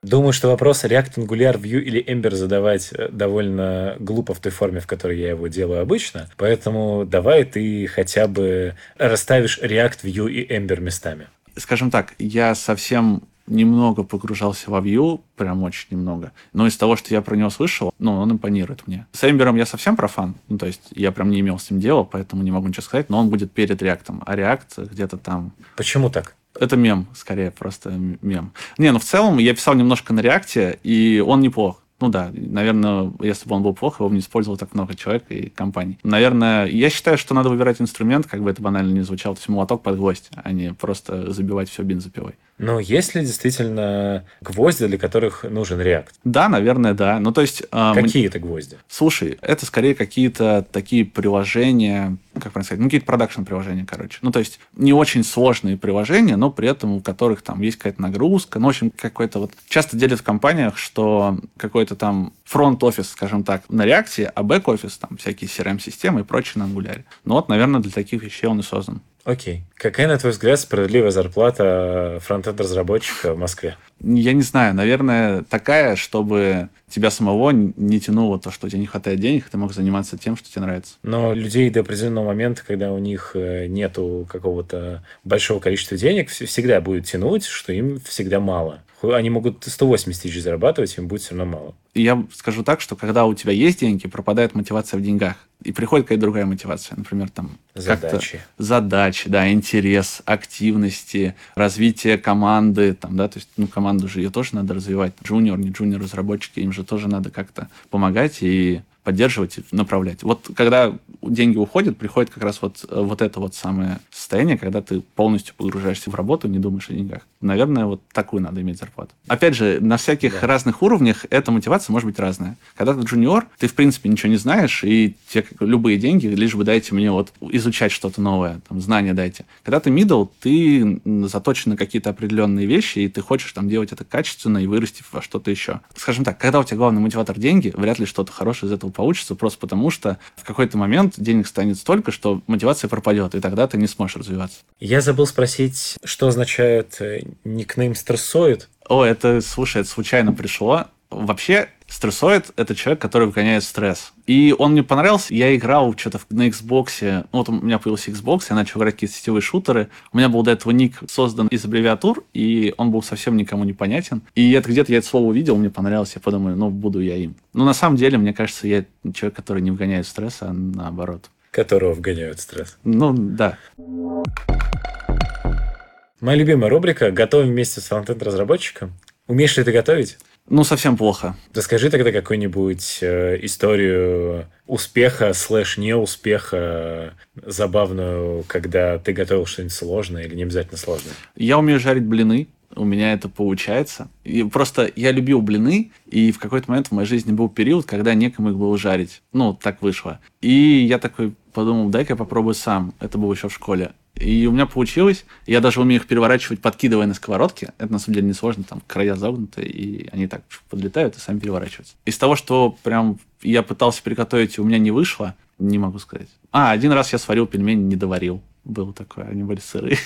Думаю, что вопрос React, Angular, Vue или Ember задавать э, довольно глупо в той форме, в которой я его делаю обычно. Поэтому давай ты хотя бы расставишь React, Vue и Ember местами. Скажем так, я совсем немного погружался во Vue, прям очень немного. Но из того, что я про него слышал, ну, он импонирует мне. С Ember я совсем профан, ну, то есть я прям не имел с ним дела, поэтому не могу ничего сказать, но он будет перед React, а React где-то там... Почему так? Это мем, скорее, просто мем. Не, ну в целом я писал немножко на реакте, и он неплох. Ну да, наверное, если бы он был плох, его бы не использовал так много человек и компаний. Наверное, я считаю, что надо выбирать инструмент, как бы это банально не звучало, то есть молоток под гвоздь, а не просто забивать все бензопилой. Но есть ли действительно гвозди, для которых нужен React? Да, наверное, да. Ну, то есть... Э, Какие это гвозди? Слушай, это скорее какие-то такие приложения, как правильно сказать, ну, какие-то продакшн-приложения, короче. Ну, то есть не очень сложные приложения, но при этом у которых там есть какая-то нагрузка, ну, в общем, какой-то вот... Часто делят в компаниях, что какой-то там фронт-офис, скажем так, на React, а бэк-офис, там, всякие CRM-системы и прочее на Angular. Ну, вот, наверное, для таких вещей он и создан. Окей. Какая, на твой взгляд, справедливая зарплата фронтенд-разработчика в Москве? Я не знаю. Наверное, такая, чтобы тебя самого не тянуло то, что у тебя не хватает денег, ты мог заниматься тем, что тебе нравится. Но людей до определенного момента, когда у них э, нету какого-то большого количества денег, всегда будет тянуть, что им всегда мало. Они могут 180 тысяч зарабатывать, им будет все равно мало. Я скажу так, что когда у тебя есть деньги, пропадает мотивация в деньгах. И приходит какая-то другая мотивация. Например, там... Задачи. Задачи, да, интерес, активности, развитие команды. Там, да, то есть, ну, команду же ее тоже надо развивать. Junior, не junior разработчики, им же тоже надо как-то помогать. И поддерживать и направлять. Вот когда деньги уходят, приходит как раз вот, э, вот это вот самое состояние, когда ты полностью погружаешься в работу, не думаешь о деньгах. Наверное, вот такую надо иметь зарплату. Опять же, на всяких да. разных уровнях эта мотивация может быть разная. Когда ты junior, ты, в принципе, ничего не знаешь, и тебе любые деньги, лишь бы дайте мне вот изучать что-то новое, там, знания дайте. Когда ты middle, ты заточен на какие-то определенные вещи, и ты хочешь там делать это качественно и вырасти во что-то еще. Скажем так, когда у тебя главный мотиватор деньги, вряд ли что-то хорошее из этого получится, просто потому что в какой-то момент денег станет столько, что мотивация пропадет, и тогда ты не сможешь развиваться. Я забыл спросить, что означает э, никнейм стрессоид? О, это, слушай, это случайно пришло. Вообще, стрессоид — это человек, который выгоняет стресс. И он мне понравился. Я играл что-то на Xbox. Ну, вот у меня появился Xbox, я начал играть какие-то сетевые шутеры. У меня был до этого ник создан из аббревиатур, и он был совсем никому не понятен. И это где-то я это слово увидел, мне понравилось, я подумаю, ну, буду я им. Но на самом деле, мне кажется, я человек, который не вгоняет стресс, а наоборот. Которого вгоняют стресс. Ну, да. Моя любимая рубрика «Готовим вместе с фронтенд-разработчиком». Умеешь ли ты готовить? Ну, совсем плохо. Расскажи тогда какую-нибудь э, историю успеха слэш неуспеха забавную, когда ты готовил что-нибудь сложное или не обязательно сложное. Я умею жарить блины, у меня это получается. И просто я любил блины, и в какой-то момент в моей жизни был период, когда некому их было жарить. Ну, так вышло. И я такой подумал, дай-ка я попробую сам. Это было еще в школе. И у меня получилось. Я даже умею их переворачивать, подкидывая на сковородке. Это на самом деле несложно, там края загнуты, и они так подлетают и сами переворачиваются. Из того, что прям я пытался приготовить, и у меня не вышло, не могу сказать. А, один раз я сварил пельмени, не доварил. Было такое, они были сырые.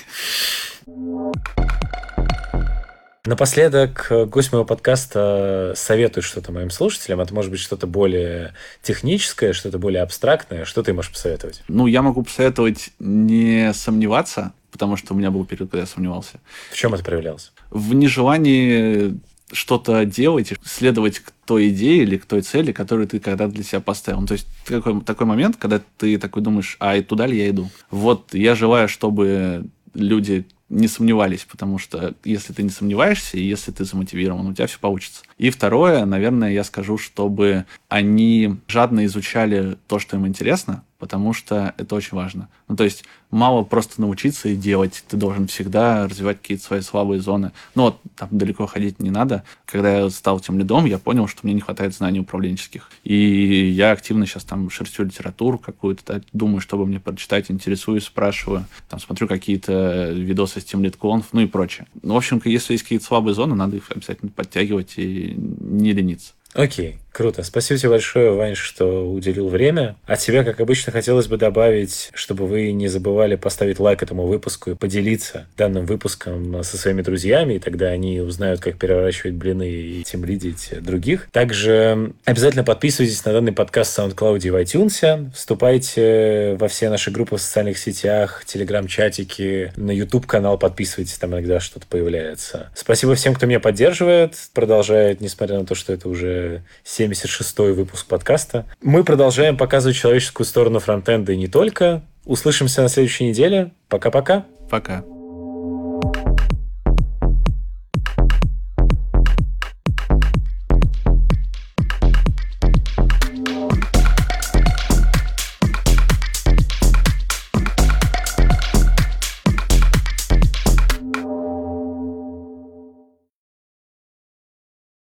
Напоследок, э, гость моего подкаста советует что-то моим слушателям. Это может быть что-то более техническое, что-то более абстрактное. Что ты можешь посоветовать? Ну, я могу посоветовать не сомневаться, потому что у меня был период, когда я сомневался. В чем это проявлялось? В нежелании что-то делать, следовать к той идее или к той цели, которую ты когда для себя поставил. Ну, то есть такой, такой момент, когда ты такой думаешь, а и туда ли я иду? Вот я желаю, чтобы люди не сомневались, потому что если ты не сомневаешься, и если ты замотивирован, у тебя все получится. И второе, наверное, я скажу, чтобы они жадно изучали то, что им интересно, потому что это очень важно. Ну, то есть мало просто научиться и делать, ты должен всегда развивать какие-то свои слабые зоны. Ну, вот там далеко ходить не надо. Когда я стал тем лидом, я понял, что мне не хватает знаний управленческих. И я активно сейчас там шерстю литературу какую-то, да, думаю, чтобы мне прочитать, интересуюсь, спрашиваю, там смотрю какие-то видосы с тем литконф, ну и прочее. Ну, в общем, если есть какие-то слабые зоны, надо их обязательно подтягивать и не лениться. Окей, круто. Спасибо тебе большое, Вань, что уделил время. От себя, как обычно, хотелось бы добавить, чтобы вы не забывали поставить лайк этому выпуску и поделиться данным выпуском со своими друзьями, и тогда они узнают, как переворачивать блины и тем лидить других. Также обязательно подписывайтесь на данный подкаст в SoundCloud и в iTunes. Вступайте во все наши группы в социальных сетях, телеграм-чатики, на YouTube-канал подписывайтесь, там иногда что-то появляется. Спасибо всем, кто меня поддерживает, продолжает, несмотря на то, что это уже 76-й выпуск подкаста. Мы продолжаем показывать человеческую сторону фронтенда и не только. Услышимся на следующей неделе. Пока-пока. Пока. -пока. Пока.